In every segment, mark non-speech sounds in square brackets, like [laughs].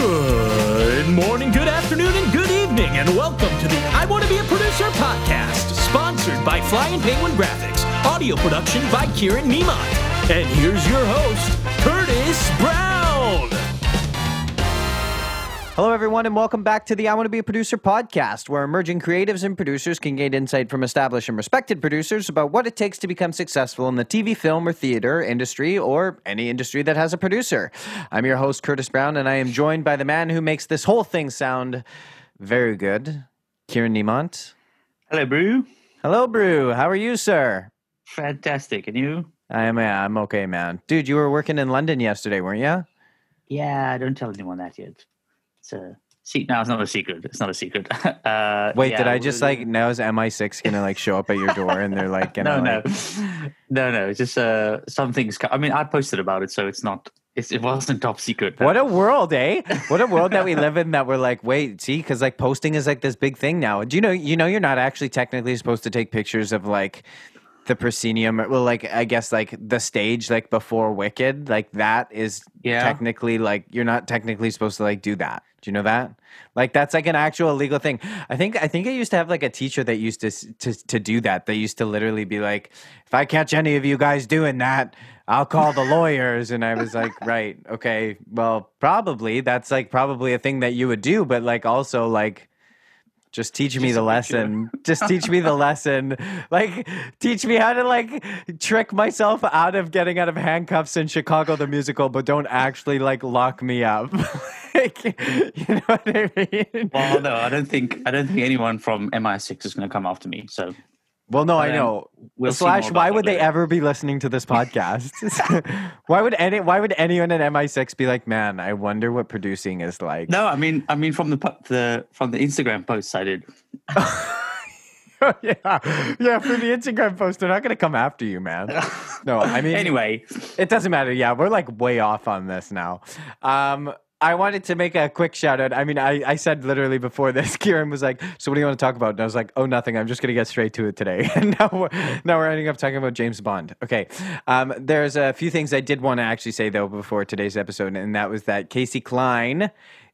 Good morning, good afternoon, and good evening, and welcome to the I Want to Be a Producer podcast, sponsored by Flying Penguin Graphics, audio production by Kieran Niemont. And here's your host, Curtis Brown. Hello, everyone, and welcome back to the I Want to Be a Producer podcast, where emerging creatives and producers can gain insight from established and respected producers about what it takes to become successful in the TV, film, or theater industry, or any industry that has a producer. I'm your host, Curtis Brown, and I am joined by the man who makes this whole thing sound very good, Kieran Niemont. Hello, Brew. Hello, Brew. How are you, sir? Fantastic. And you? I am. Yeah, I'm okay, man. Dude, you were working in London yesterday, weren't you? Yeah, don't tell anyone that yet. It's a. No, it's not a secret. It's not a secret. [laughs] Uh, Wait, yeah, did I just like now is MI6 gonna like show up at your door and they're like [laughs] gonna No, like, no, [laughs] no, no. It's just uh, some things. co- I mean, I posted about it, so it's not. It's, it wasn't top secret. What a world, eh? What a world that we live in. That we're like, wait, see, because like posting is like this big thing now. Do you know? You know, you're not actually technically supposed to take pictures of like the proscenium. Well, like I guess like the stage, like before Wicked, like that is Yeah. technically like you're not technically supposed to like do that. Do you know that? Like that's like an actual legal thing. I think I think I used to have like a teacher that used to to to do that. They used to literally be like, if I catch any of you guys doing that, I'll call the lawyers. And I was like, right, okay, well, probably that's like probably a thing that you would do, but like also like. Just teach me Just the lesson. Just teach me the lesson. Like, teach me how to like trick myself out of getting out of handcuffs in Chicago the musical, but don't actually like lock me up. [laughs] like, you know what I mean? Well, no, I don't think. I don't think anyone from MI6 is going to come after me. So Well, no, I Um, know. we'll Slash, why would they later. ever be listening to this podcast? [laughs] why would any? Why would anyone at MI6 be like, man? I wonder what producing is like. no, I mean, I mean, from the the from the Instagram posts I did. [laughs] yeah, yeah. For the Instagram post, they're not going to come after you, man. No, I mean, [laughs] Anyway, It doesn't matter. Yeah, we're like way off on this now. Um, I wanted to make a quick shout out. I mean, I, I said literally before this, [laughs] Kieran was like, So what do you want to talk about? And I was like, Oh, nothing. I'm just going to get straight to it today. [laughs] and now we're, now we're ending up talking about James Bond. Okay. Um, there's a few things I did want to actually say, though, before today's episode. And that was that Casey Klein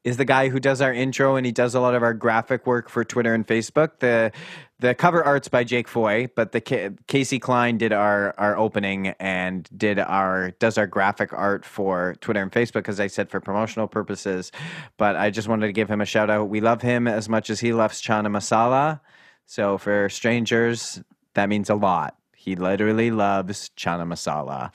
is the guy who does our intro and he does a lot of our graphic work for Twitter and Facebook. The the cover art's by Jake Foy, but the Ca- Casey Klein did our our opening and did our does our graphic art for Twitter and Facebook as I said for promotional purposes. But I just wanted to give him a shout out. We love him as much as he loves Chana Masala. So for strangers, that means a lot. He literally loves chana masala.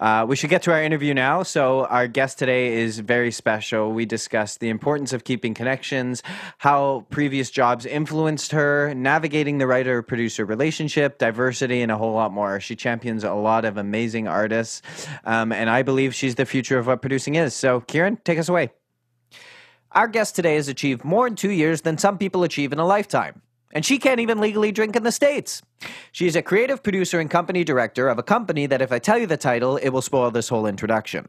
Uh, we should get to our interview now. So, our guest today is very special. We discussed the importance of keeping connections, how previous jobs influenced her, navigating the writer producer relationship, diversity, and a whole lot more. She champions a lot of amazing artists, um, and I believe she's the future of what producing is. So, Kieran, take us away. Our guest today has achieved more in two years than some people achieve in a lifetime. And she can't even legally drink in the States. She's a creative producer and company director of a company that, if I tell you the title, it will spoil this whole introduction.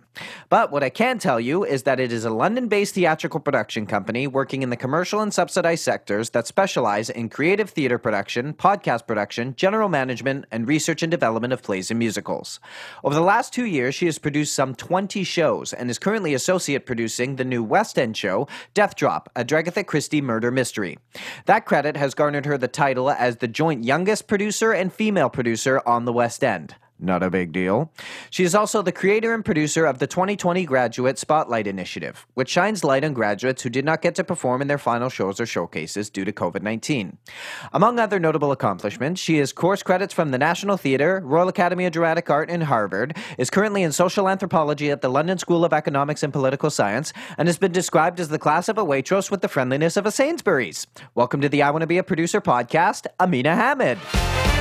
But what I can tell you is that it is a London based theatrical production company working in the commercial and subsidized sectors that specialize in creative theater production, podcast production, general management, and research and development of plays and musicals. Over the last two years, she has produced some 20 shows and is currently associate producing the new West End show, Death Drop, a Dragatha Christie murder mystery. That credit has garnered her the title as the joint youngest producer and female producer on the West End. Not a big deal. She is also the creator and producer of the 2020 Graduate Spotlight Initiative, which shines light on graduates who did not get to perform in their final shows or showcases due to COVID 19. Among other notable accomplishments, she has course credits from the National Theatre, Royal Academy of Dramatic Art, and Harvard, is currently in social anthropology at the London School of Economics and Political Science, and has been described as the class of a Waitrose with the friendliness of a Sainsbury's. Welcome to the I Want to Be a Producer podcast, Amina Hamid.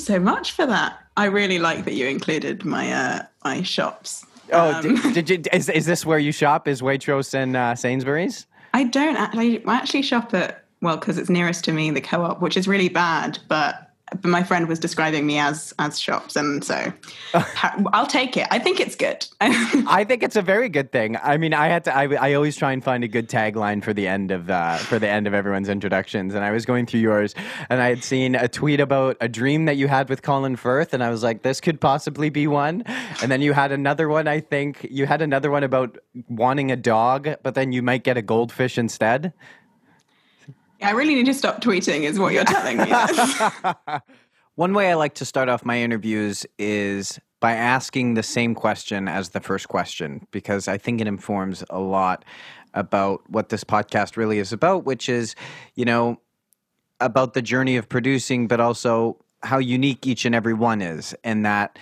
So much for that. I really like that you included my uh, my shops. Oh, Um, did, did you, is, is this where you shop? Is Waitrose and uh, Sainsbury's? I don't actually. I actually shop at well because it's nearest to me, the co-op, which is really bad. But but my friend was describing me as as shops, and so [laughs] I'll take it. I think it's good. [laughs] I think it's a very good thing. I mean, I had to. I, I always try and find a good tagline for the end of uh, for the end of everyone's introductions. And I was going through yours, and I had seen a tweet about a dream that you had with Colin Firth, and I was like, this could possibly be one. And then you had another one. I think you had another one about wanting a dog, but then you might get a goldfish instead. I really need to stop tweeting, is what you're telling me. [laughs] One way I like to start off my interviews is by asking the same question as the first question, because I think it informs a lot about what this podcast really is about, which is, you know, about the journey of producing, but also how unique each and every one is, and that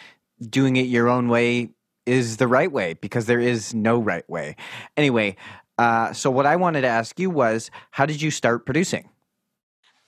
doing it your own way is the right way because there is no right way. Anyway, uh, so what I wanted to ask you was, how did you start producing?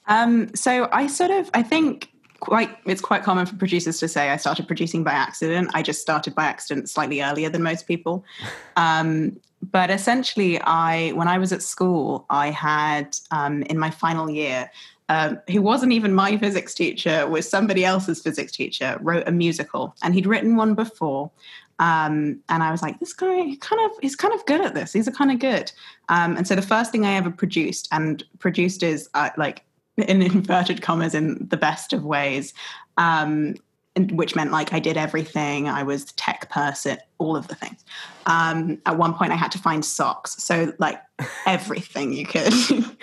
Um, so I sort of, I think quite it's quite common for producers to say I started producing by accident. I just started by accident slightly earlier than most people. [laughs] Um, but essentially, I when I was at school, I had um, in my final year. Um, who wasn't even my physics teacher was somebody else's physics teacher wrote a musical and he'd written one before um, and I was like, this guy kind of he's kind of good at this. These are kind of good. Um, and so the first thing I ever produced and produced is uh, like in inverted commas in the best of ways, um, which meant like I did everything. I was the tech person, all of the things. Um, at one point, I had to find socks, so like [laughs] everything you could. [laughs]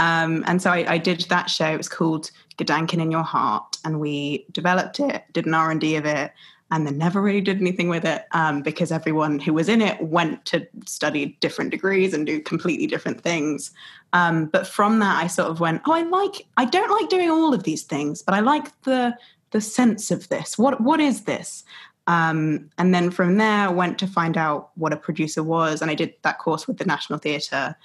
Um, and so I, I, did that show. It was called Gedanken in Your Heart, and we developed it, did an R and D of it, and then never really did anything with it um, because everyone who was in it went to study different degrees and do completely different things. Um, but from that, I sort of went, oh, I like, I don't like doing all of these things, but I like the the sense of this. What what is this? Um, and then from there, went to find out what a producer was, and I did that course with the National Theatre,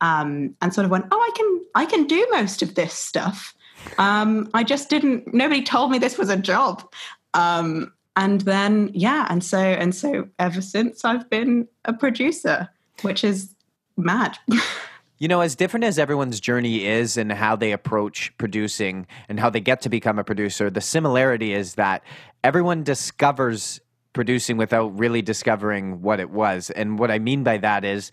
um, and sort of went, oh, I can I can do most of this stuff. Um, I just didn't. Nobody told me this was a job. Um, and then yeah and so and so ever since i've been a producer which is mad [laughs] You know, as different as everyone's journey is and how they approach producing and how they get to become a producer, the similarity is that everyone discovers producing without really discovering what it was. And what I mean by that is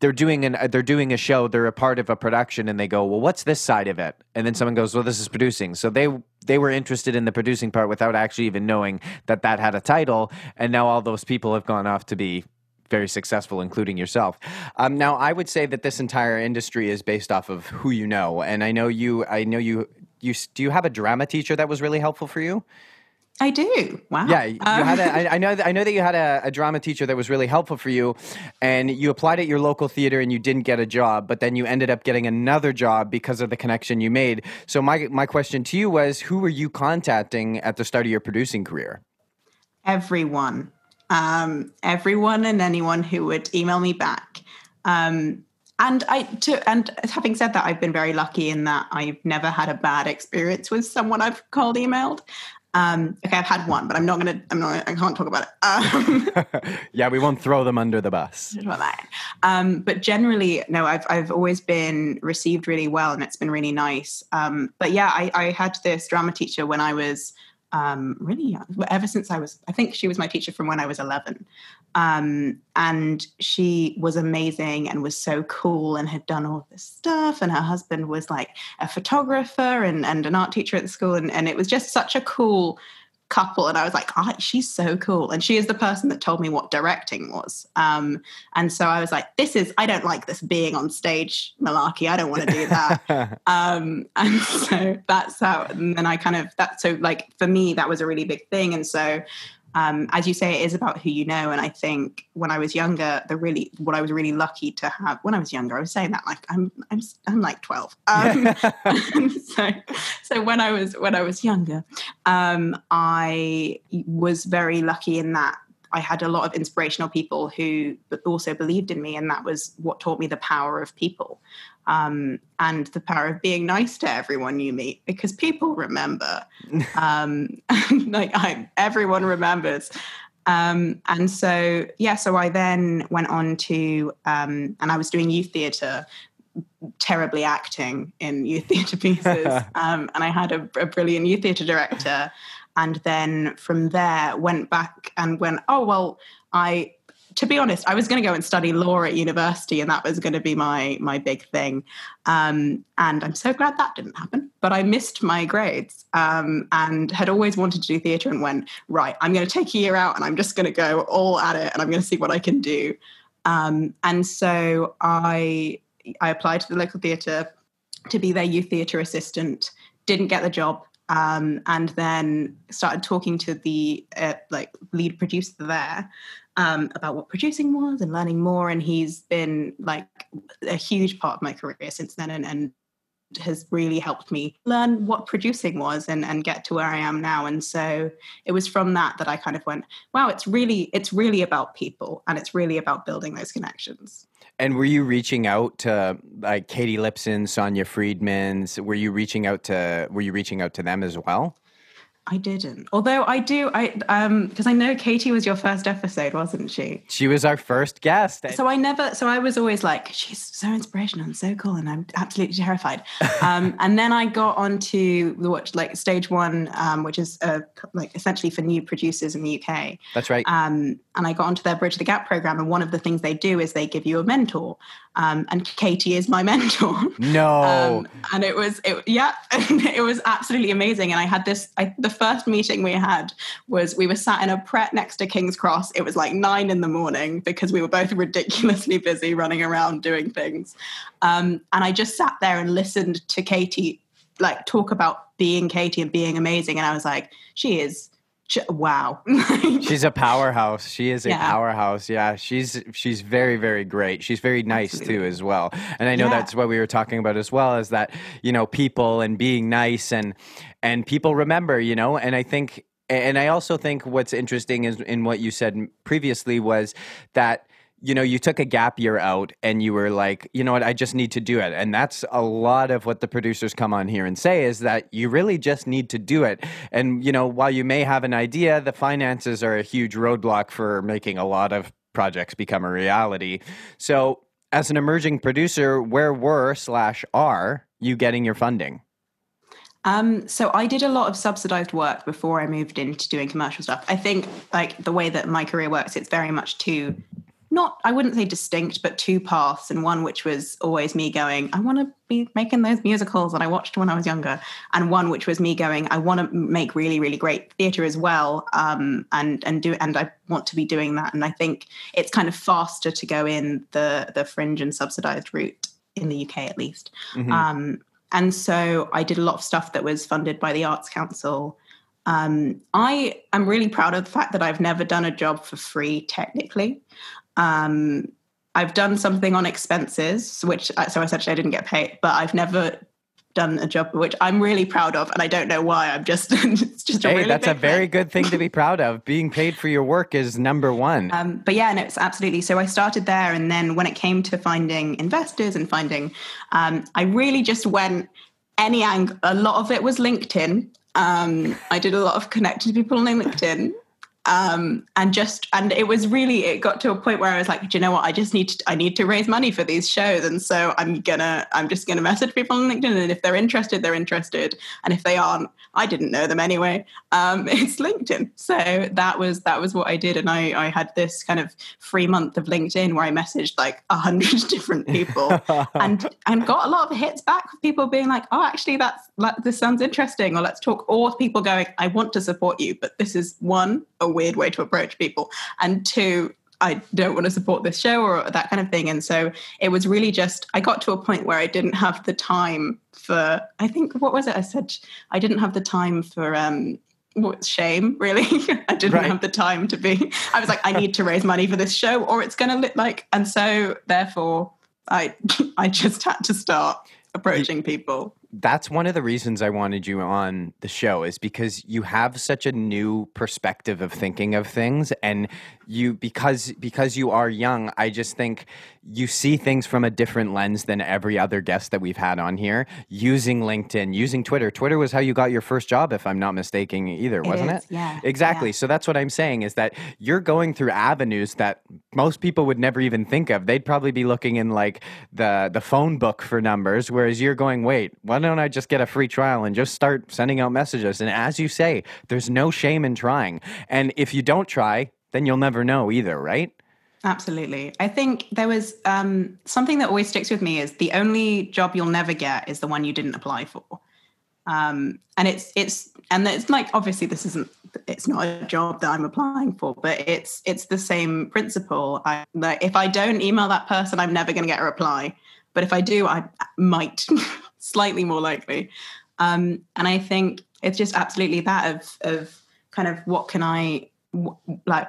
they're doing an they're doing a show, they're a part of a production and they go, "Well, what's this side of it?" And then someone goes, "Well, this is producing." So they they were interested in the producing part without actually even knowing that that had a title, and now all those people have gone off to be very successful, including yourself. Um, now, I would say that this entire industry is based off of who you know, and I know you. I know you. You do you have a drama teacher that was really helpful for you? I do. Wow. Yeah, you um, had a, I, I know. I know that you had a, a, drama teacher that was really helpful for you, and you applied at your local theater and you didn't get a job, but then you ended up getting another job because of the connection you made. So my my question to you was, who were you contacting at the start of your producing career? Everyone, um, everyone, and anyone who would email me back. Um, and I to and having said that, I've been very lucky in that I've never had a bad experience with someone I've called emailed. Um, okay, I've had one, but I'm not gonna. I'm not. I can't talk about it. Um, [laughs] yeah, we won't throw them under the bus. [laughs] Um, but generally, no. I've I've always been received really well, and it's been really nice. Um, but yeah, I, I had this drama teacher when I was um, really young, ever since I was, I think she was my teacher from when I was 11. Um, and she was amazing and was so cool and had done all this stuff. And her husband was like a photographer and, and an art teacher at the school. And, and it was just such a cool couple. And i was like oh, she's so cool? And she is the person that told me what directing was. Um, and so i was like this is i don't like this being on stage malarkey. I don't want to do that. [laughs] Um, and so that's how and then i kind of that so like for me that was a really big thing. And so um, as you say, it is about who you know. And I think when I was younger, the really what I was really lucky to have when I was younger, I was saying that like I'm I'm I'm like twelve. Um, [laughs] so so when I was when I was younger, um, I was very lucky in that I had a lot of inspirational people who also believed in me, and that was what taught me the power of people um, and the power of being nice to everyone you meet because people remember. [laughs] um, [laughs] like I, everyone remembers. Um, and so, yeah, so I then went on to, um, and I was doing youth theatre terribly acting in youth [laughs] theatre pieces. um, and I had a, a brilliant youth theatre director. And then from there, went back and went, oh, well, I to be honest, I was going to go and study law at university, and that was going to be my my big thing. Um, and I'm so glad that didn't happen. But I missed my grades um, and had always wanted to do theatre, and went right. I'm going to take a year out, and I'm just going to go all at it, and I'm going to see what I can do. Um, and so I I applied to the local theatre to be their youth theatre assistant. Didn't get the job. Um, and then started talking to the uh, like lead producer there um, about what producing was and learning more. And he's been like a huge part of my career since then, and, and has really helped me learn what producing was and, and get to where I am now. And so it was from that that I kind of went, wow, it's really it's really about people and it's really about building those connections. And were you reaching out to like Katy Lipson, Sonia Friedman's? Were you reaching out to were you reaching out to them as well? I didn't. Although I do, I um because I know Katy was your first episode, wasn't she? She was our first guest. So I never. So I was always like, she's so inspirational and so cool, and I'm absolutely terrified. um, [laughs] and then I got onto the watch like stage one, um, which is uh, like essentially for new producers in the UK. That's right. Um, and I got onto their Bridge the Gap program, and one of the things they do is they give you a mentor. Um, and Katy is my [laughs] mentor. No. Um, and it was, it, yeah, [laughs] it was absolutely amazing. And I had this, I, the first meeting we had was we were sat in a Pret next to King's Cross. It was like nine in the morning because we were both [laughs] ridiculously busy running around doing things. Um, and I just sat there and listened to Katy like talk about being Katy and being amazing. And I was like, she is wow. [laughs] She's a powerhouse. She is a Yeah. powerhouse. Yeah she's she's very very great. She's very nice too as well. And i know Yeah. that's what we were talking about as well is that you know people and being nice and and people remember you know? And i think and i also think what's interesting is in what you said previously was that you know, you took a gap year out and you were like, you know what, I just need to do it. And that's a lot of what the producers come on here and say is that you really just need to do it. And, you know, while you may have an idea, the finances are a huge roadblock for making a lot of projects become a reality. So, as an emerging producer, where were slash are you getting your funding? Um, so I did a lot of subsidized work before I moved into doing commercial stuff. I think like the way that my career works, it's very much two, not I wouldn't say distinct, but two paths. And one which was always me going, I want to be making those musicals that I watched when I was younger, and one which was me going, I want to make really, really great theatre as well, um, and and do and I want to be doing that. And I think it's kind of faster to go in the the fringe and subsidized route in the UK at least. Mhm. Um, and so I did a lot of stuff that was funded by the Arts Council. Um, I am really proud of the fact that I've never done a job for free, technically. Um, I've done something on expenses, which uh, so essentially I didn't get paid, but I've never done a job which I'm really proud of, and I don't know why. I'm just [laughs] it's just a really that's a very thing. good thing to be [laughs] proud of. Being paid for your work is number one. Um, but yeah, no, it's absolutely. So I started there, and then when it came to finding investors and finding, um, I really just went any angle. A lot of it was LinkedIn. Um, I did a lot of connecting people on LinkedIn. Um, and just and it was really it got to a point where I was like, do you know what? I just need to I need to raise money for these shows, and so I'm gonna I'm just gonna message people on LinkedIn, and if they're interested, they're interested, and if they aren't, I didn't know them anyway. Um, [laughs] it's LinkedIn, so that was that was what I did, and I I had this kind of free month of LinkedIn where I messaged like a hundred [laughs] different people, [laughs] and and got a lot of hits back of people being like, oh, actually that's that, this sounds interesting, or let's talk, or people going, I want to support you, but this is one a weird way to approach people, and two. I don't want to support this show or that kind of thing. And so it was really just, I got to a point where I didn't have the time for, I think, what was it? I said, I didn't have the time for, um, what shame really [laughs] i didn't Right. have the time to be i was like i need to raise money for this show or it's going to look like and so therefore i [laughs] i just had to start approaching people that's one of the reasons I wanted you on the show is because you have such a new perspective of thinking of things. And you because because you are young I just think you see things from a different lens than every other guest that we've had on here using LinkedIn using Twitter. Twitter was how you got your first job if I'm not mistaken either wasn't is, it? yeah, exactly. Yeah. so that's what I'm saying is that you're going through avenues that most people would never even think of. They'd probably be looking in like the the phone book for numbers whereas you're going wait why don't I just get a free trial and just start sending out messages and as you say there's no shame in trying and if you don't try then you'll never know either, right? Absolutely. I think there was um, something that always sticks with me is the only job you'll never get is the one you didn't apply for. Um, and it's it's and it's like obviously this isn't it's not a job that I'm applying for, but it's it's the same principle. I if I don't email that person, I'm never going to get a reply. But if I do, I might [laughs] slightly more likely. Um, and I think it's just absolutely that of of kind of what can I like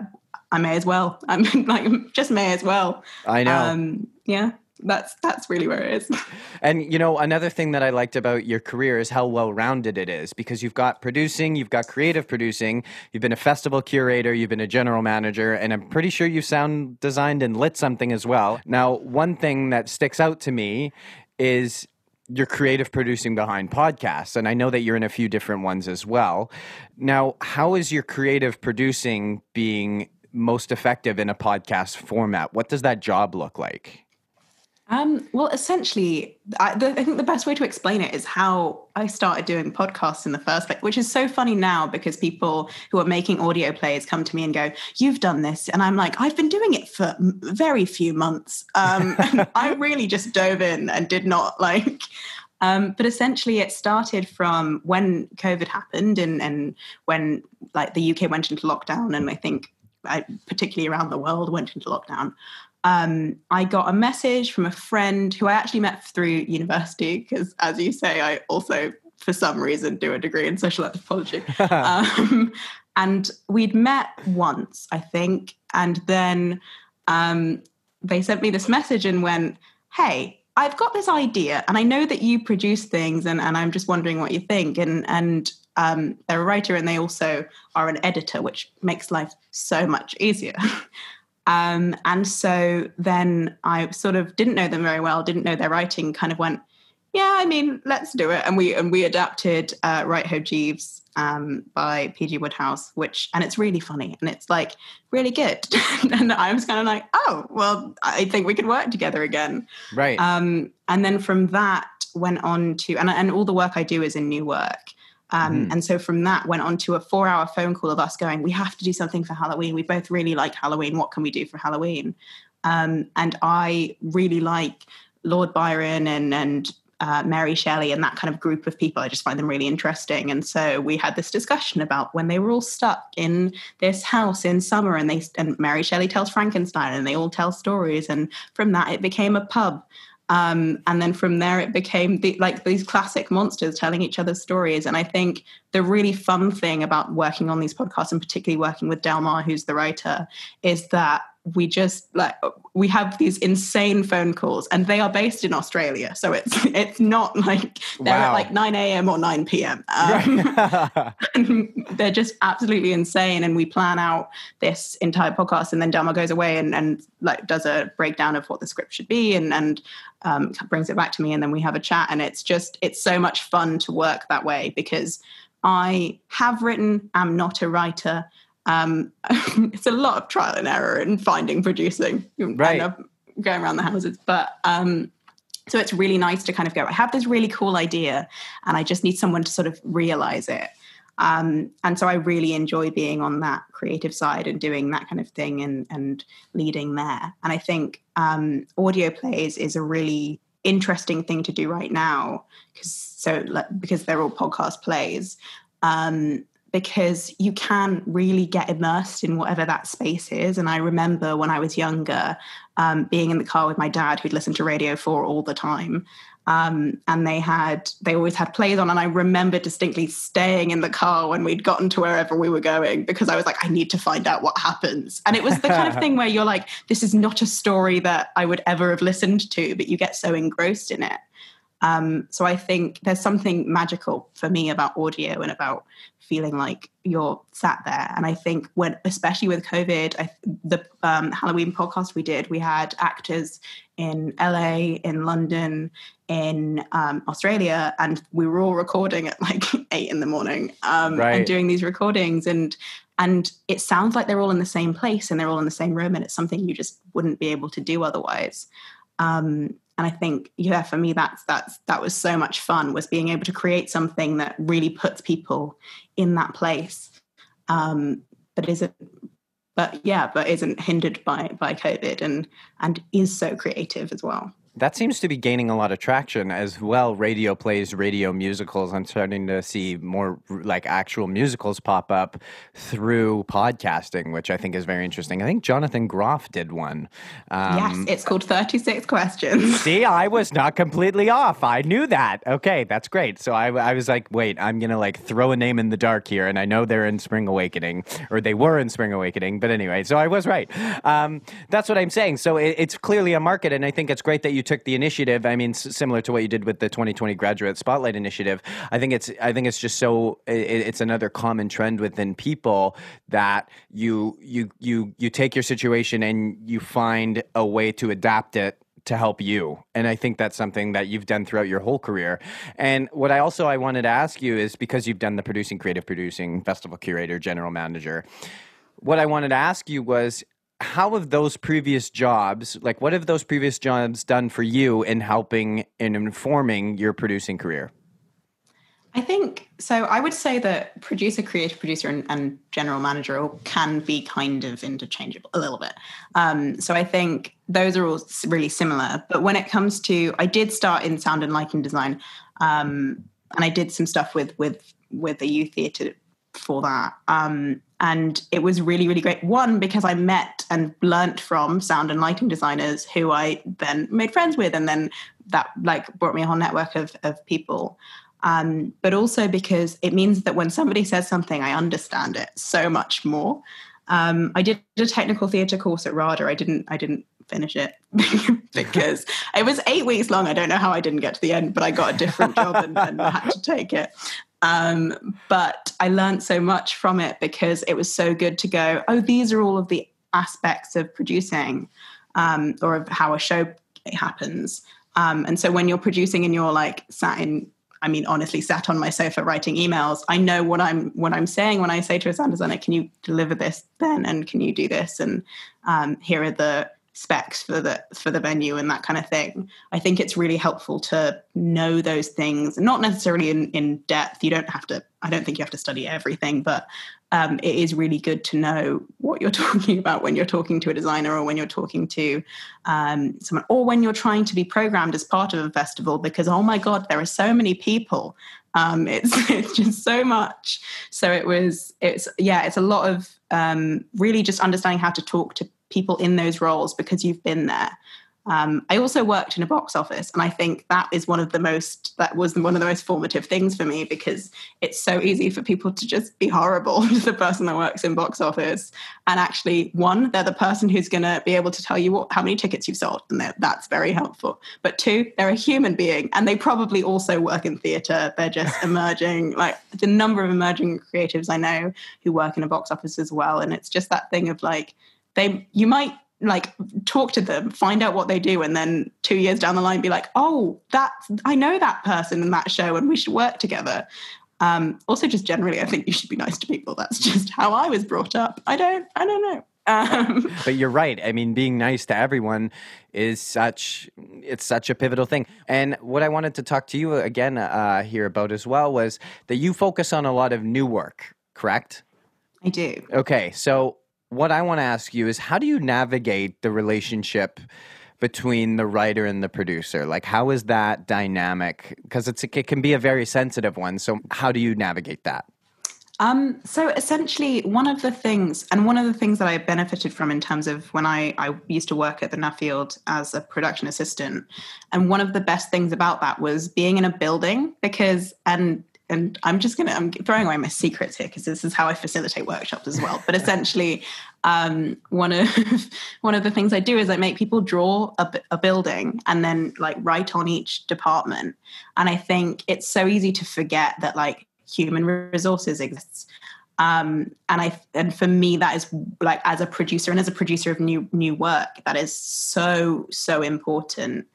I may as well. [laughs] I'm like just may as well. I know. Um, yeah, that's that's really where it is. [laughs] And you know, another thing that I liked about your career is how well-rounded it is because you've got producing, you've got creative producing, you've been a festival curator, you've been a general manager, and I'm pretty sure you sound designed and lit something as well. Now, one thing that sticks out to me is your creative producing behind podcasts and i know that you're in a few different ones as well. Now how is your creative producing being most effective in a podcast format? What does that job look like um, well, essentially, I, the, I, think the best way to explain it is how I started doing podcasts in the first place, which is so funny now because people who are making audio plays come to me and go, You've done this. And I'm like, I've been doing it for very few months. Um, [laughs] I really just dove in and did not like. Um, but essentially, it started from when COVID happened and, and when like the UK went into lockdown, and I think I, particularly around the world went into lockdown um, I got a message from a friend who I actually met through university because, as you say, I also, for some reason, do a degree in social anthropology. [laughs] um, and we'd met once, I think, and then um, they sent me this message and went, "Hey." I've got this idea, and I know that you produce things, and, and I'm just wondering what you think. And and um, they're a writer, and they also are an editor, which makes life so much easier. [laughs] Um, and so then I sort of didn't know them very well, didn't know their writing, kind of went, yeah, I mean, let's do it. And we and we adapted uh, Right Ho Jeeves um, by P.G. Wodehouse, which and it's really funny and it's like really good. [laughs] and I was kind of like, oh, well, I think we could work together again. Right. Um, and then from that went on to and and all the work I do is in new work. Um, mm. And so from that went on to a four hour phone call of us going, we have to do something for Halloween. We both really like Halloween. What can we do for Halloween? Um, and I really like Lord Byron and, and uh, Mary Shelley and that kind of group of people. I just find them really interesting. And so we had this discussion about when they were all stuck in this house in summer and they and Mary Shelley tells Frankenstein and they all tell stories. And from that it became a pub. Um, and then from there, it became the, like these classic monsters telling each other stories. And I think the really fun thing about working on these podcasts, and particularly working with Delmar, who's the writer, is that we just like we have these insane phone calls and they are based in australia. So it's [laughs] it's not like they're wow. at like 9 a.m or 9 p.m um, [laughs] [laughs] they're just absolutely insane and we plan out this entire podcast and then Delmar goes away and, and like does a breakdown of what the script should be and and um, brings it back to me and then we have a chat and it's just it's so much fun to work that way because i have written i'm not a writer um, [laughs] it's a lot of trial and error in finding producing right. going around the houses. But um, so it's really nice to kind of go i have this really cool idea and i just need someone to sort of realize it. Um, and so i really enjoy being on that creative side and doing that kind of thing and, and leading there. And i think um, audio plays is a really interesting thing to do right now because so because they're all podcast plays. Um, because you can really get immersed in whatever that space is. And I remember when I was younger, um, being in the car with my dad, who'd listen to Radio 4 all the time. Um, and they had, they always had plays on. And I remember distinctly staying in the car when we'd gotten to wherever we were going because I was like, I need to find out what happens. And it was the kind of thing where you're like, this is not a story that I would ever have listened to, but you get so engrossed in it. Um, so I think there's something magical for me about audio and about feeling like you're sat there. And I think when, especially with COVID, I, the um, Halloween podcast we did, we had actors in LA, in London, in um, Australia, and we were all recording at like [laughs] eight in the morning um, Right. and doing these recordings. And and it sounds like they're all in the same place and they're all in the same room, and it's something you just wouldn't be able to do otherwise. Um, and I think, yeah, for me, that's that's that was so much fun was being able to create something that really puts people in that place, um, but isn't, but yeah, but isn't hindered by by COVID and and is so creative as well. That seems to be gaining a lot of traction as well. Radio plays, radio musicals. I'm starting to see more like actual musicals pop up through podcasting, which I think is very interesting. I think Jonathan Groff did one. Um, yes, it's called Thirty Six Questions. [laughs] See, I was not completely off. I knew that. Okay, that's great. So I, I was like, wait, I'm going to like throw a name in the dark here. And I know they're in Spring Awakening, or they were in Spring Awakening. But anyway, so I was right. Um, that's what I'm saying. So it, it's clearly a market. And I think it's great that you took the initiative. I mean, similar to what you did with the 2020 Graduate Spotlight Initiative. I think it's, I think it's just so, it, it's another common trend within people that you, you, you, you take your situation and you find a way to adapt it to help you and i think that's something that you've done throughout your whole career and what i also i wanted to ask you is because you've done the producing creative producing festival curator general manager what i wanted to ask you was how have those previous jobs like what have those previous jobs done for you in helping and informing your producing career I think so. I would say that producer, creative producer, and, and general manager all can be kind of interchangeable a little bit. Um, so I think those are all really similar. But when it comes to, I did start in sound and lighting design, um, and I did some stuff with with with the youth theatre for that. Um, and it was really, really great. One, because I met and learnt from sound and lighting designers who I then made friends with, and then that like brought me a whole network of of people um, but also because it means that when somebody says something, I understand it so much more. Um, I did a technical theatre course at RADA. I didn't. I didn't finish it [laughs] because it was eight weeks long. I don't know how I didn't get to the end, but I got a different job and, and had to take it. Um, but I learned so much from it because it was so good to go. Oh, these are all of the aspects of producing um, or of how a show happens. Um, and so when you're producing and you're like sat in I mean, honestly, sat on my sofa writing emails. I know what I'm what I'm saying when I say to a sound designer, "Can you deliver this then?" and "Can you do this?" and um, here are the specs for the for the venue and that kind of thing. I think it's really helpful to know those things, not necessarily in in depth. You don't have to. I don't think you have to study everything, but um, it is really good to know what you're [laughs] talking about when you're talking to a designer or when you're talking to um, someone or when you're trying to be programmed as part of a festival because oh my god there are so many people um, it's [laughs] it's just so much so it was it's yeah it's a lot of um, really just understanding how to talk to people in those roles because you've been there um, I also worked in a box office, and I think that is one of the most that was one of the most formative things for me because it's so easy for people to just be horrible [laughs] to the person that works in box office, and actually, one, they're the person who's going to be able to tell you what, how many tickets you've sold, and that's very helpful. But two, they're a human being, and they probably also work in theatre. They're just [laughs] emerging, like the number of emerging creatives I know who work in a box office as well, and it's just that thing of like they you might like talk to them find out what they do and then two years down the line be like oh that i know that person in that show and we should work together um also just generally i think you should be nice to people that's [laughs] just how i was brought up i don't i don't know um [laughs] but you're right. I mean, being nice to everyone is such it's such a pivotal thing. And what I wanted to talk to you again uh, here about as well was that you focus on a lot of new work, correct? i do Okay, so what I want to ask you is how do you navigate the relationship between the writer and the producer? Like, how is that dynamic? Because it's it can be a very sensitive one. So, how do you navigate that? Um, so essentially, one of the things, and one of the things that I benefited from in terms of when I, I used to work at the Nuffield as a production assistant, and one of the best things about that was being in a building because, and and I'm just gonna I'm throwing away my secrets here because this is how I facilitate workshops as well. But [laughs] essentially, um, one of [laughs] one of the things I do is I make people draw a, a building and then like write on each department. And I think it's so easy to forget that like human resources exists. Um, and I and for me that is like as a producer and as a producer of new new work that is so so important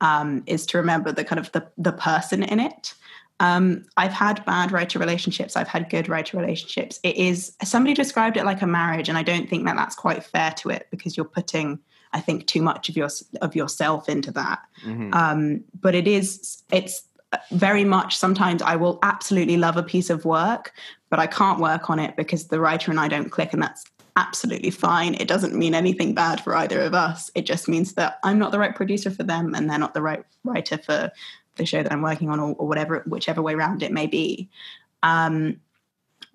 um, is to remember the kind of the the person in it um, I've had bad writer relationships. I've had good writer relationships. It is somebody described it like a marriage, and I don't think that that's quite fair to it because you're putting, I think, too much of your of yourself into that. Mm-hmm. Um, but it is, it's very much. Sometimes I will absolutely love a piece of work, but I can't work on it because the writer and I don't click, and that's absolutely fine. It doesn't mean anything bad for either of us. It just means that I'm not the right producer for them, and they're not the right writer for the show that I'm working on, or, or whatever, whichever way around it may be. Um,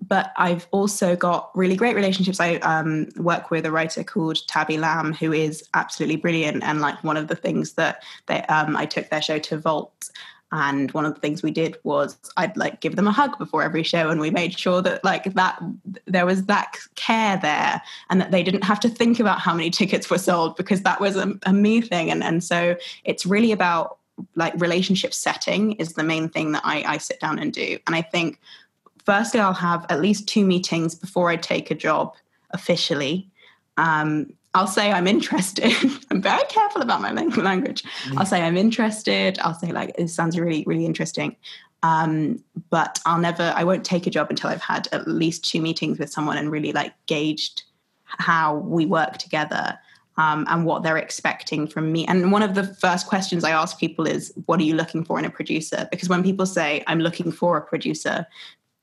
but I've also got really great relationships. I um, work with a writer called Tabby Lamb, who is absolutely brilliant. And like one of the things that they, um, I took their show to Vault, and one of the things we did was I'd like give them a hug before every show, and we made sure that like that there was that care there, and that they didn't have to think about how many tickets were sold because that was a, a me thing. And and so it's really about like relationship setting is the main thing that I, I sit down and do. And I think firstly, I'll have at least two meetings before I take a job officially. Um, I'll say I'm interested. [laughs] I'm very careful about my language. Mm. I'll say I'm interested. I'll say like it sounds really really interesting. Um, but I'll never. I won't take a job until I've had at least two meetings with someone and really like gauged how we work together um, and what they're expecting from me. And one of the first questions I ask people is, What are you looking for in a producer? Because when people say, I'm looking for a producer,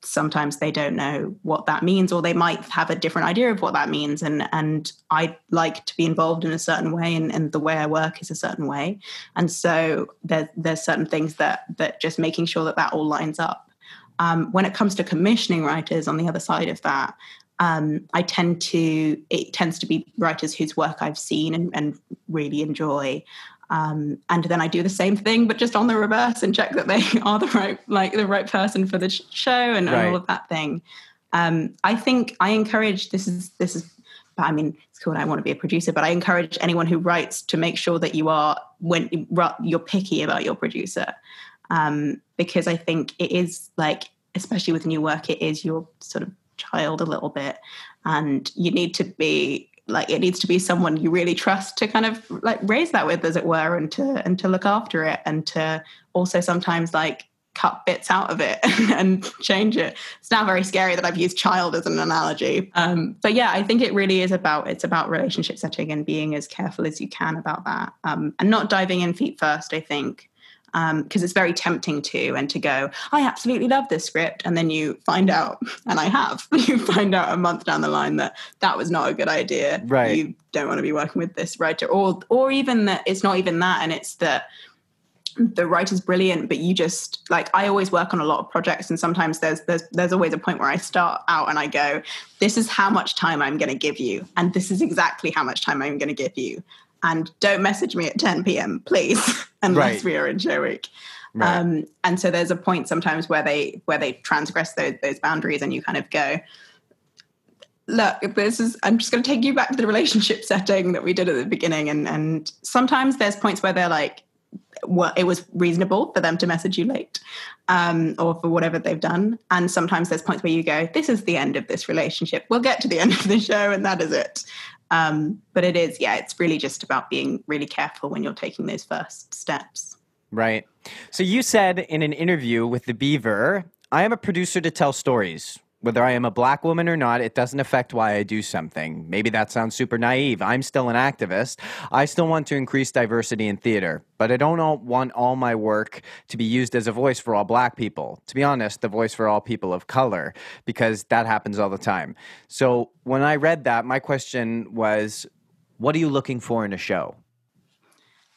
sometimes they don't know what that means or they might have a different idea of what that means and and i like to be involved in a certain way and, and the way i work is a certain way and so there's there's certain things that that just making sure that that all lines up um, when it comes to commissioning writers on the other side of that um, I tend to it tends to be writers whose work I've seen and, and really enjoy. Um, and then I do the same thing, but just on the reverse and check that they [laughs] are the right like the right person for the show and, right. and all of that thing. Um, I think I encourage this is this is I mean it's cool I want to be a producer, but I encourage anyone who writes to make sure that you are when you're picky about your producer. Um, because I think it is like especially with new work, it is your sort of child a little bit and you need to be like it needs to be someone you really trust to kind of like raise that with as it were and to and to look after it and to also sometimes like cut bits out of it [laughs] and change it. It's now very scary that i've used child as an analogy. Um, but yeah i think it really is about it's about relationship setting and being as careful as you can about that. Um, and not diving in feet first i think because um, it's very tempting to and to go i absolutely love this script and then you find out and i have [laughs] you find out a month down the line that that was not a good idea. Right. You don't want to be working with this writer or or even that it's not even that and it's that the writer's brilliant but you just like i always work on a lot of projects and sometimes there's there's there's always a point where i start out and i go this is how much time i'm going to give you and this is exactly how much time i'm going to give you and don't message me at 10 p.m. please [laughs] unless right. we are in show week. Right. Um, and so there's a point sometimes where they where they transgress those those boundaries and you kind of go look this is i'm just going to take you back to the relationship [laughs] setting that we did at the beginning and and sometimes there's points where they're like well, it was reasonable for them to message you late um, or for whatever they've done. And sometimes there's points where you go, this is the end of this relationship. We'll get to the end of the show and that is it. Um, but it is, yeah, it's really just about being really careful when you're taking those first steps. Right. So you said in an interview with The Beaver, I am a producer to tell stories. Whether I am a black woman or not, it doesn't affect why I do something. Maybe that sounds super naive. I'm still an activist. I still want to increase diversity in theater, but I don't want all my work to be used as a voice for all black people. To be honest, the voice for all people of color, because that happens all the time. So when I read that, my question was what are you looking for in a show?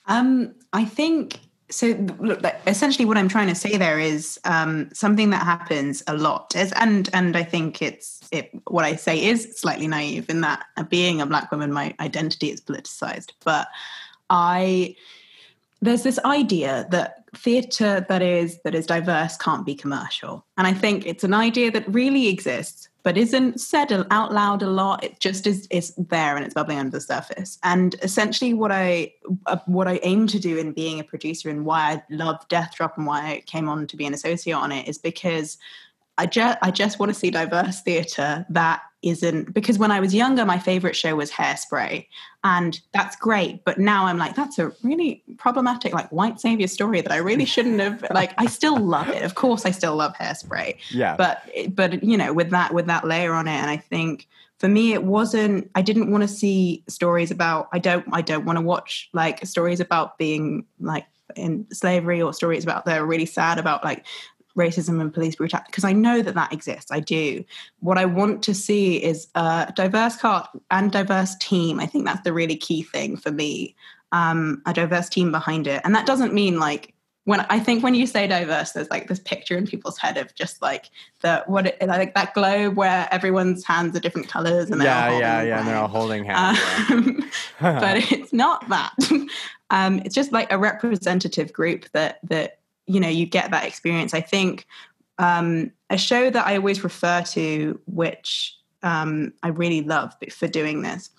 Um, I think so look essentially what i'm trying to say there is um, something that happens a lot is, and and i think it's it what i say is slightly naive in that being a black woman my identity is politicized. But i there's this idea that theatre that is that is diverse can't be commercial, and I think it's an idea that really exists but isn't said out loud a lot. It just is is there and it's bubbling under the surface. And essentially, what I uh, what I aim to do in being a producer and why I love Death Drop and why I came on to be an associate on it is because I just I just want to see diverse theatre that isn't because when I was younger, my favorite show was Hairspray, and that's great. But now I'm like, that's a really problematic, like white savior story that I really shouldn't have. [laughs] like, I still love it. Of course, I still love Hairspray. Yeah. But but you know, with that with that layer on it, and I think for me it wasn't i didn't want to see stories about i don't i don't want to watch like stories about being like in slavery or stories about they're really sad about like racism and police brutality because I know that that exists. I do. What I want to see is a diverse cast and diverse team. I think that's the really key thing for me. Um, a diverse team behind it, and that doesn't mean like when I think when you say diverse, there's like this picture in people's head of just like the what it, like that globe where everyone's hands are different colors and yeah, yeah, yeah, and they're all holding hands. Um, [laughs] but it's not that. [laughs] Um, it's just like a representative group that that you know you get that experience. I think um, a show that i always refer to which um, i really love for doing this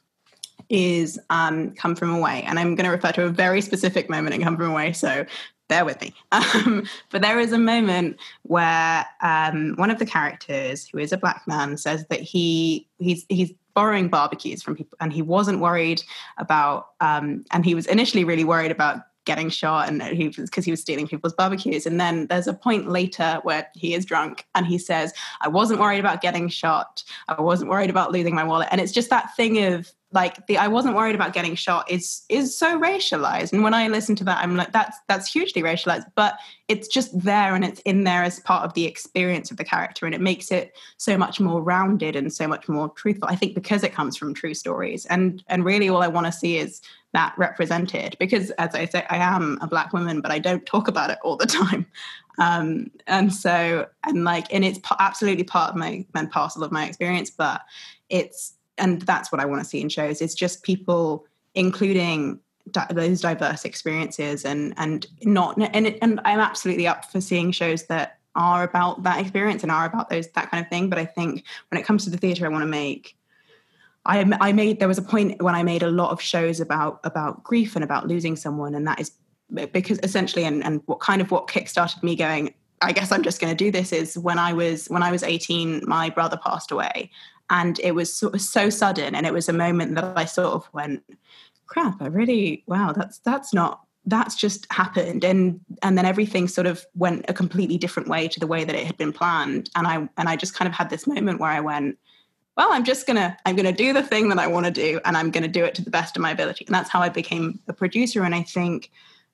is um, come from away. And i'm going to refer to a very specific moment in come from away so bear with me. [laughs] Um, but there is a moment where um, one of the characters who is a black man says that he he's he's borrowing barbecues from people and he wasn't worried about um, and he was initially really worried about getting shot and he was because he was stealing people's barbecues. And then there's a point later where he is drunk and he says i wasn't worried about getting shot. I wasn't worried about losing my wallet. And it's just that thing of like the I wasn't worried about getting shot is is so racialized. And when I listen to that, I'm like, that's that's hugely racialized, but it's just there and it's in there as part of the experience of the character, and it makes it so much more rounded and so much more truthful. I think because it comes from true stories, and and really all I want to see is that represented. Because as I say, I am a black woman, but I don't talk about it all the [laughs] time. Um, and so, and like, and it's absolutely part of my and parcel of my experience, but it's and that's what I want to see in shows. It's just people including di- those diverse experiences and and not and it, and I'm absolutely up for seeing shows that are about that experience and are about those that kind of thing. But I think when it comes to the theatre, I want to make. I, I made there was a point when I made a lot of shows about about grief and about losing someone, and that is because essentially and, and what kind of what kickstarted me going I guess I'm just going to do this is when I was when I was 18 my brother passed away and it was sort of so sudden and it was a moment that i sort of went crap i really wow that's that's not that's just happened. And and then everything sort of went a completely different way to the way that it had been planned. And i and i just kind of had this moment where i went well i'm just gonna i'm gonna do the thing that i want to do and i'm gonna do it to the best of my ability. And that's how i became a producer. And i think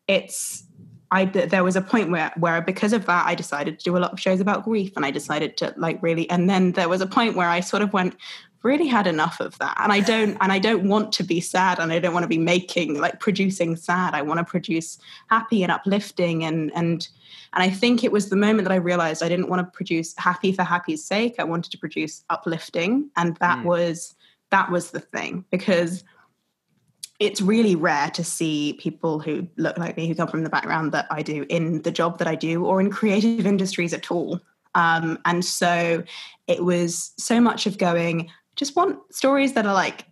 it's I there was a point where where because of that I decided to do a lot of shows about grief and I decided to like really and then there was a point where I sort of went really had enough of that and I don't and I don't want to be sad and I don't want to be making like producing sad I want to produce happy and uplifting and and and I think it was the moment that I realized I didn't want to produce happy for happy's sake I wanted to produce uplifting and that mm. was that was the thing because it's really rare to see people who look like me, who come from the background that I do, in the job that I do or in creative [laughs] industries at all. Um, and so it was so much of going, just want stories that are like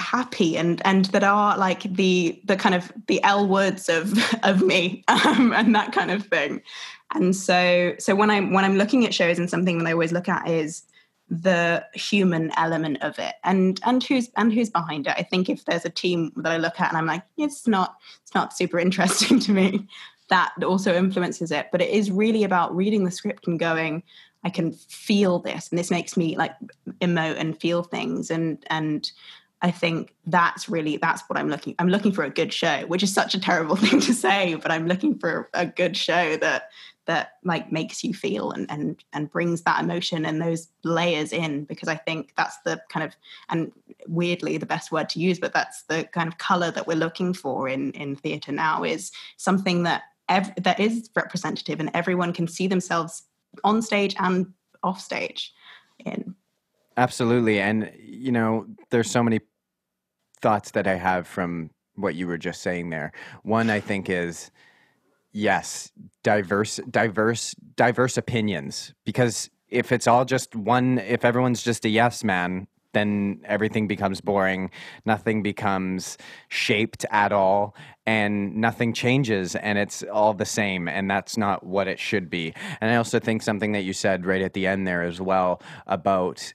happy and and that are like the the kind of the L words of [laughs] of me [laughs] um, and that kind of thing. And so so when I'm when I'm looking at shows and something that I always look at is the human element of it. And and who's and who's behind it? I think if there's a team that i look at and i'm like it's not it's not super [laughs] interesting to me that also influences it. But it is really about reading the script and going i can feel this and this makes me like emote and feel things. And and i think that's really that's what i'm looking i'm looking for a good show which is such a terrible [laughs] thing to say but i'm looking for a good show that that like makes you feel and and and brings that emotion and those layers in because I think that's the kind of and weirdly the best word to use but that's the kind of color that we're looking for in in theater now is something that ev- that is representative and everyone can see themselves on stage and off stage in absolutely and you know there's so many thoughts that I have from what you were just saying there. One, I think, is yes, diverse, diverse, diverse opinions. Because if it's all just one, if everyone's just a yes man, then everything becomes boring. Nothing becomes shaped at all, and nothing changes, and it's all the same. And that's not what it should be. And I also think something that you said right at the end there as well about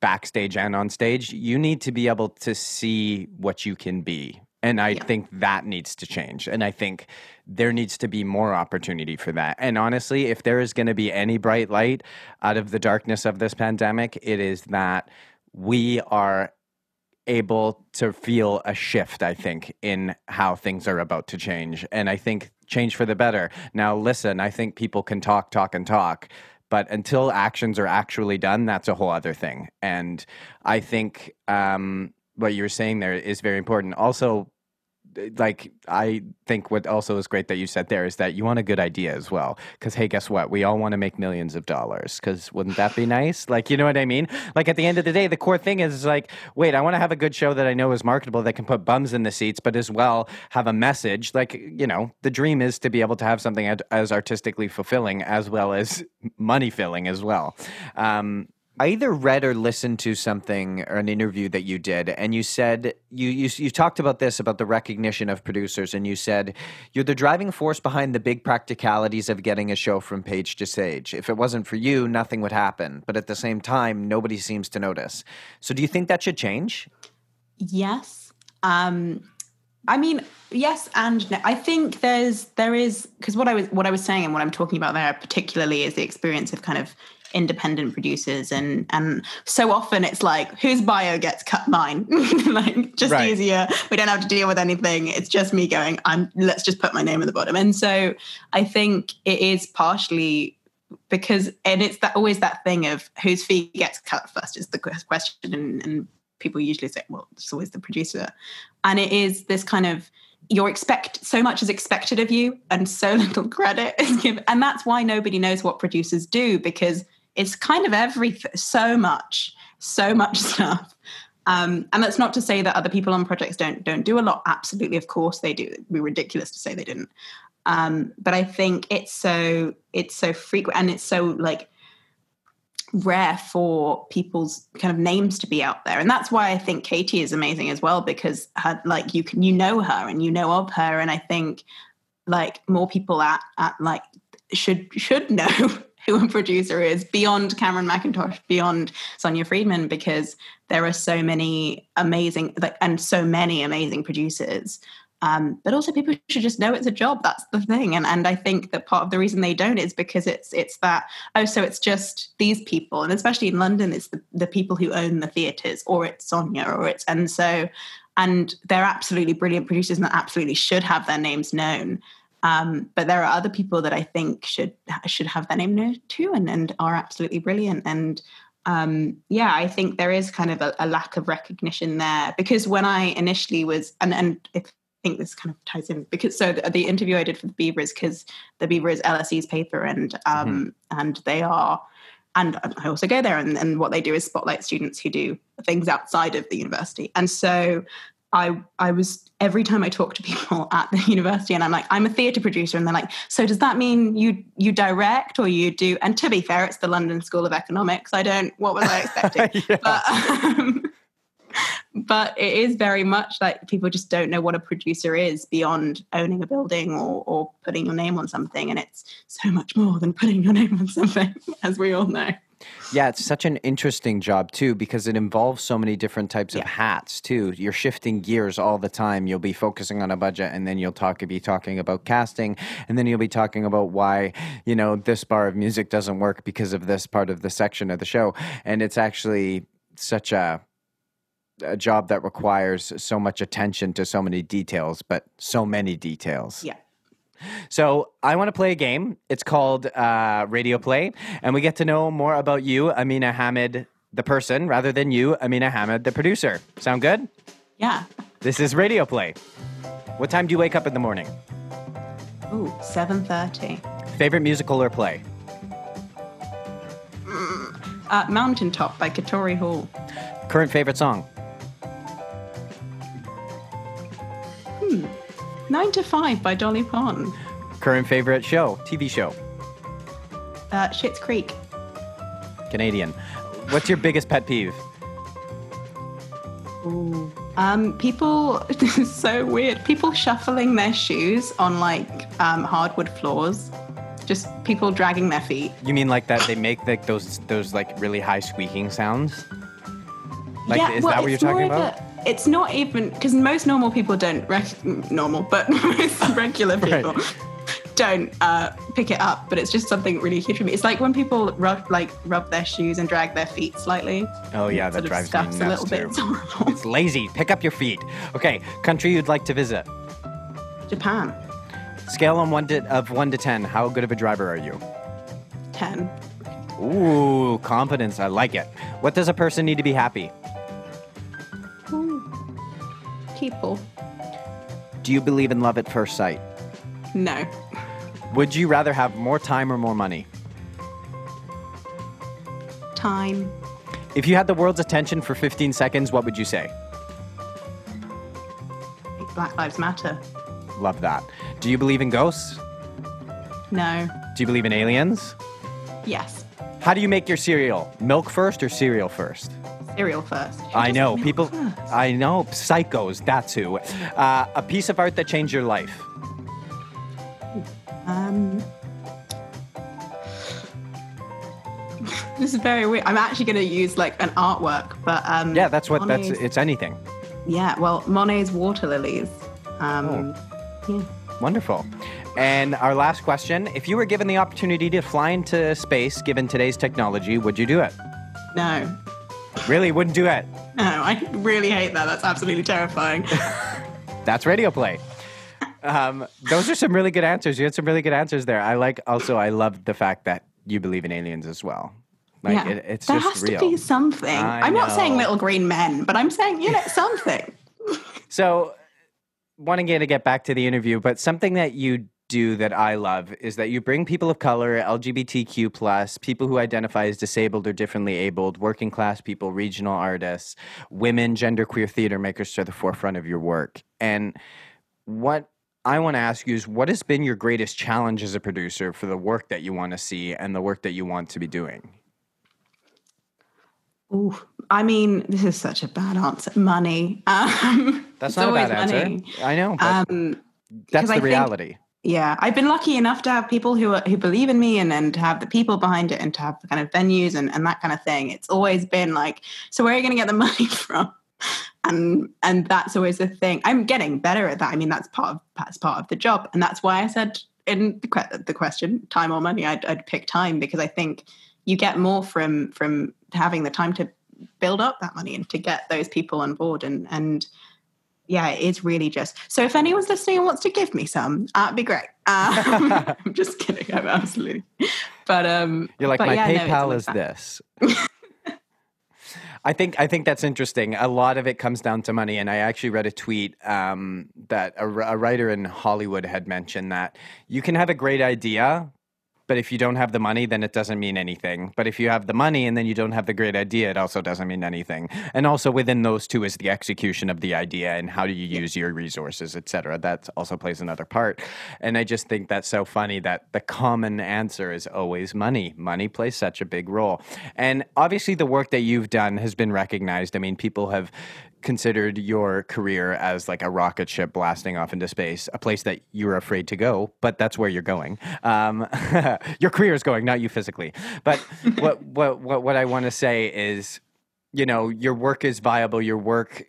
backstage and on stage, you need to be able to see what you can be. And I Yeah. think that needs to change. And I think there needs to be more opportunity for that. And honestly, if there is going to be any bright light out of the darkness of this pandemic, it is that we are able to feel a shift, I think, in how things are about to change. And I think change for the better. Now, listen, I think people can talk, talk, and talk. But until actions are actually done, that's a whole other thing. And I think um, what you were saying there is very important. Also, like I think what also is great that you said there is that you want a good idea as well. Because hey, guess what? We all want to make millions of dollars. Because wouldn't that be [laughs] nice? Like you know what I mean? Like at the end of the day, the core thing is like, wait, I want to have a good show that I know is marketable that can put bums in the seats, but as well have a message. Like you know, the dream is to be able to have something as artistically fulfilling as well as money filling as well. Um, I either read or listened to something or an interview that you did, and you said you, you you talked about this about the recognition of producers, and you said you're the driving force behind the big practicalities of getting a show from page to stage. If it wasn't for you, nothing would happen. But at the same time, nobody seems to notice. So, do you think that should change? Yes. Um, I mean, yes and no. I think there's there is because what I was what I was saying and what I'm talking about there particularly is the experience of kind of independent producers and and so often it's like whose bio gets cut? Mine. [laughs] Like just Right. easier. We don't have to deal with anything. It's just me going i'm let's just put my name at the bottom. And so i think it is partially because and it's that always that thing of whose fee gets cut first is the question and, and people usually say well it's always the producer. And it is this kind of you're expect so much is expected of you and so [laughs] little credit is given and that's why nobody knows what producers do because it's kind of everything so much so much [laughs] stuff. Um, and that's not to say that other people on projects don't don't do a lot. Absolutely of course they do. It'd be ridiculous to say they didn't. Um, but i think it's so it's so frequent and it's so like rare for people's kind of names to be out there. And that's why i think Katy is amazing as well because her like you can you know her and you know of her. And i think like more people at at like should should [laughs] know who a producer is beyond Cameron Mackintosh beyond sonia friedman because there are so many amazing like and so many amazing producers. Um, but also people should just know it's a job that's the thing. And and i think that part of the reason they don't is because it's it's that oh so it's just these people. And especially in london it's the, the people who own the theatres or it's sonia or it's and so and they're absolutely brilliant producers and absolutely should have their names known um, but there are other people that I think should should have their name known too, and, and are absolutely brilliant. And um, yeah, I think there is kind of a, a lack of recognition there because when I initially was, and and if, I think this kind of ties in because so the, the interview I did for the Beaver is because the Beaver is LSE's paper, and um, and they are. And I also go there, and, and what they do is spotlight students who do things outside of the university. And so I I was every time I talk to people [laughs] at the university and I'm like I'm a theatre producer and they're like so does that mean you you direct or you do and to be fair it's the London School of Economics. I don't what was I expecting? [laughs] Yeah. but um, [laughs] but it is very much like people just don't know what a producer is beyond owning a building or or putting your name on something and it's so much more than putting your name on something as we all know Yeah, it's such an interesting job too because it involves so many different types of hats too. You're shifting gears all the time. You'll be focusing on a budget and then you'll talk be talking about casting and then you'll be talking about why, you know, this bar of music doesn't work because of this part of the section of the show. And it's actually such a a job that requires so much attention to so many details, but so many details. yeah So I want to play a game. It's called uh, Radio Play, and we get to know more about you, Amina Hamid, the person, rather than you, Amina Hamid, the producer. Sound good? yeah This is Radio Play. What time do you wake up in the morning? ooh 7:30 Favorite musical or play? uh, Mountaintop by Katori Hall Current favorite song? Nine to Five by Dolly Parton. Current favorite show, TV show, Uh, Schitt's Creek. Canadian. What's your biggest pet peeve? Um, people, [laughs] so weird. People shuffling their shoes on like um, hardwood floors. Just people dragging their feet. You mean like that they make like those those like really high squeaking sounds? Like yeah, is well, that what you're talking about? It's not even because most normal people don't rec- normal, but [laughs] most [laughs] regular Right. people don't uh, pick it up. But it's just something really huge for me. It's like when people rub like rub their shoes and drag their feet slightly. Oh yeah, that drives me nuts a little too. bit. It's horrible. It's lazy. Pick up your feet. Okay, country you'd like to visit. Japan, Scale on one to, of one to ten. How good of a driver are you? ten. Ooh, confidence. I like it. What does a person need to be happy? People, Do you believe in love at first sight? no. Would you rather have more time or more money? Time, If you had the world's attention for 15 seconds, what would you say? Black Lives Matter. Love that. Do you believe in ghosts? No. Do you believe in aliens? Yes. How do you make your cereal? Milk first or cereal first? Cereal first. I know. People, first? I know. Psychos, that's who. Uh, a piece of art that changed your life. Um, this is very weird. I'm actually going to use like an artwork, but um, Yeah, that's what, that's, it's anything. yeah. Well, Monet's water lilies. Um, Oh. yeah. Wonderful. And our last question if you were given the opportunity to fly into space, given today's technology, would you do it? No, Really, wouldn't do it. no, I really hate that. That's absolutely terrifying. [laughs] That's radio play. Um, those are some really good answers. You had some really good answers there. I like also, I love the fact that you believe in aliens as well. Like, yeah, it, it's there just has real. to be something. I I'm not saying little green men, but I'm saying you know [laughs] something. So, wanting to get back to the interview, but something that you do that I love is that you bring people of color, LGBTQ plus, people who identify as disabled or differently abled, working class people, regional artists, women, genderqueer theater makers to the forefront of your work. And what I want to ask you is what has been your greatest challenge as a producer for the work that you want to see and the work that you want to be doing? Ooh, I mean, this is such a bad answer. Money. [laughs] Um, That's not a bad answer. money. I know, but Um, that's 'cause I the think- reality. Yeah, I've been lucky enough to have people who are, who believe in me and, and to have the people behind it and to have the kind of venues and, and that kind of thing. It's always been like, so where are you going to get the [laughs] money from? And and that's always the thing. I'm getting better at that. I mean, that's part of that's part of the job, and that's why I said in the, que- the question, time or money, I'd, I'd pick time because I think you get more from from having the time to build up that money and to get those people on board and and yeah, it's really just. So if anyone's listening and wants to give me some, uh, it'd be great. Um, [laughs] [laughs] I'm just kidding. I'm absolutely. But um, You're like my yeah, PayPal always is this. [laughs] I think I think that's interesting. A lot of it comes down to money, and I actually read a tweet um, that a, a writer in Hollywood had mentioned that you can have a great idea, but if you don't have the money, then it doesn't mean anything. But if you have the money and then you don't have the great idea, it also doesn't mean anything. And also within those two is the execution of the idea and how do you use your resources, et cetera. That also plays another part. And I just think that's so funny that the common answer is always money. Money plays such a big role. And obviously, the work that you've done has been recognized. I mean, people have considered your career as like a rocket ship blasting off into space, a place that you're afraid to go, but that's where you're going. Um, [laughs] your career is going, not you physically. But [laughs] what, what, what, what I want to say is, you know, your work is viable, your work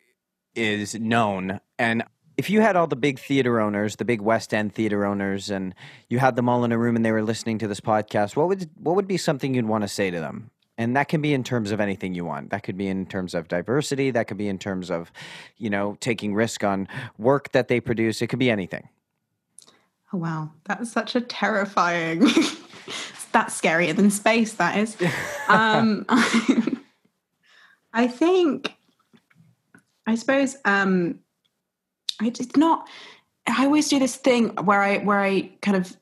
is known. And if you had all the big theater owners, the big West End theater owners, and you had them all in a room and they were listening to this podcast, what would what would be something you'd want to say to them? And that can be in terms of anything you want. That could be in terms of diversity. That could be in terms of, you know, taking risk on work that they produce. It could be anything. Oh wow, that's such a terrifying. [laughs] that's scarier than space. That is. [laughs] um, [laughs] I think. I suppose. Um, it's not. I always do this thing where I where I kind of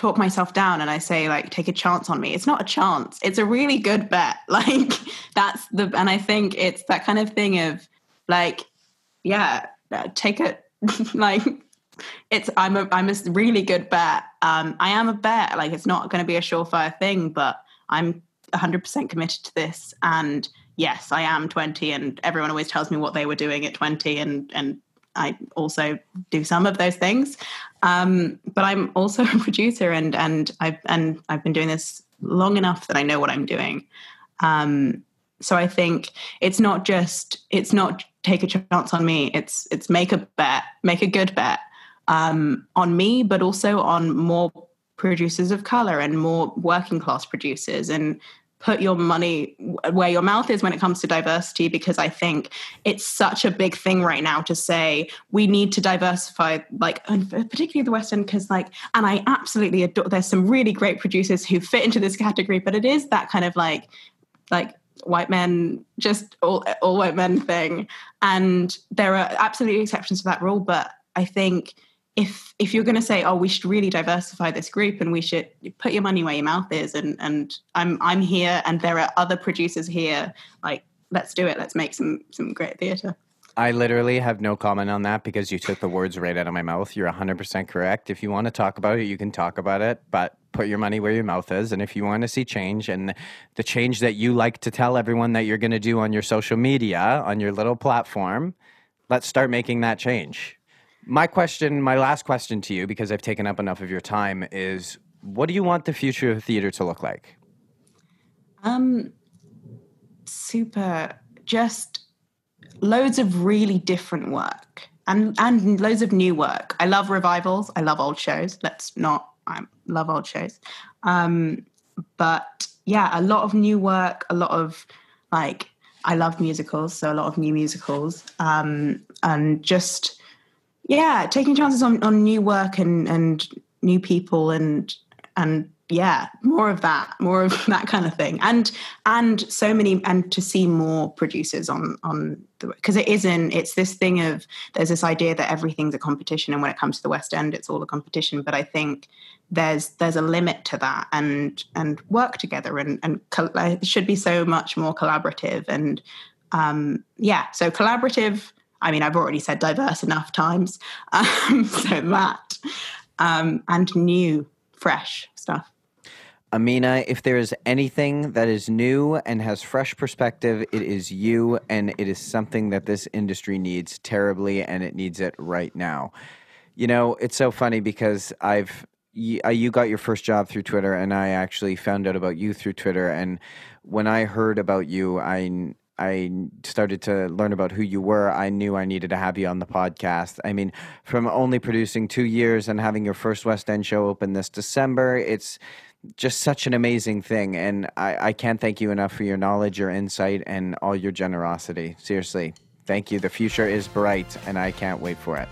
talk myself down and I say like take a chance on me. It's not a chance. It's a really good bet. [laughs] Like that's the and I think it's that kind of thing of like yeah, uh, take it [laughs] like it's I'm a I'm a really good bet. Um, I am a bet. Like it's not going to be a surefire thing, but I'm 100% committed to this. And yes, I am 20, and everyone always tells me what they were doing at 20, and and I also do some of those things. Um, but I'm also [laughs] a producer, and and I've and I've been doing this long enough that I know what I'm doing. Um, so I think it's not just it's not take a chance on me. It's it's make a bet, make a good bet um, on me, but also on more producers of color and more working class producers and put your money where your mouth is when it comes to diversity because i think it's such a big thing right now to say we need to diversify like particularly the west end because like and i absolutely adore there's some really great producers who fit into this category but it is that kind of like like white men just all all white men thing. And there are absolutely exceptions to that rule but i think if if you're going to say oh we should really diversify this group and we should put your money where your mouth is and and i'm i'm here and there are other producers here like let's do it let's make some some great theater I literally have no comment on that because you took the words right out of my mouth. You're 100% correct. If you want to talk about it, you can talk about it, but put your money where your mouth is. And if you want to see change and the change that you like to tell everyone that you're going to do on your social media, on your little platform, let's start making that change. My question, my last question to you, because I've taken up enough of your time, is what do you want the future of theater to look like? Um, super, just loads of really different work and and loads of new work. I love revivals. I love old shows. Let's not. I love old shows. Um, but yeah, a lot of new work. A lot of like I love musicals, so a lot of new musicals. Um, and just yeah, taking chances on, on new work and, and new people and and yeah, more of that, more of [laughs] that kind of thing, and and so many, and to see more producers on on the because it isn't. It's this thing of there's this idea that everything's a competition, and when it comes to the West End, it's all a competition. But I think there's there's a limit to that, and and work together, and and should be so much more collaborative, and um, yeah, so collaborative I mean, I've already said diverse enough times. [laughs] Um, so that um, and new, fresh stuff. Amina, if there is anything that is new and has fresh perspective, it is you, and it is something that this industry needs terribly, and it needs it right now. You know, it's so funny because I've you, you got your first job through Twitter, and I actually found out about you through Twitter. And when I heard about you, I I started to learn about who you were, I knew I needed to have you on the podcast. I mean, from only producing two years and having your first West End show open this December, it's just such an amazing thing. And I, I can't thank you enough for your knowledge, your insight, and all your generosity. Seriously, thank you. The future is bright, and I can't wait for it.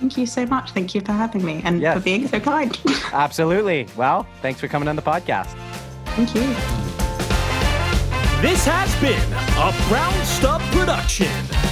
Thank you so much. Thank you for having me and yes. for being so kind. [laughs] Absolutely. Well, thanks for coming on the podcast. Thank you. This has been a Brown Stub production.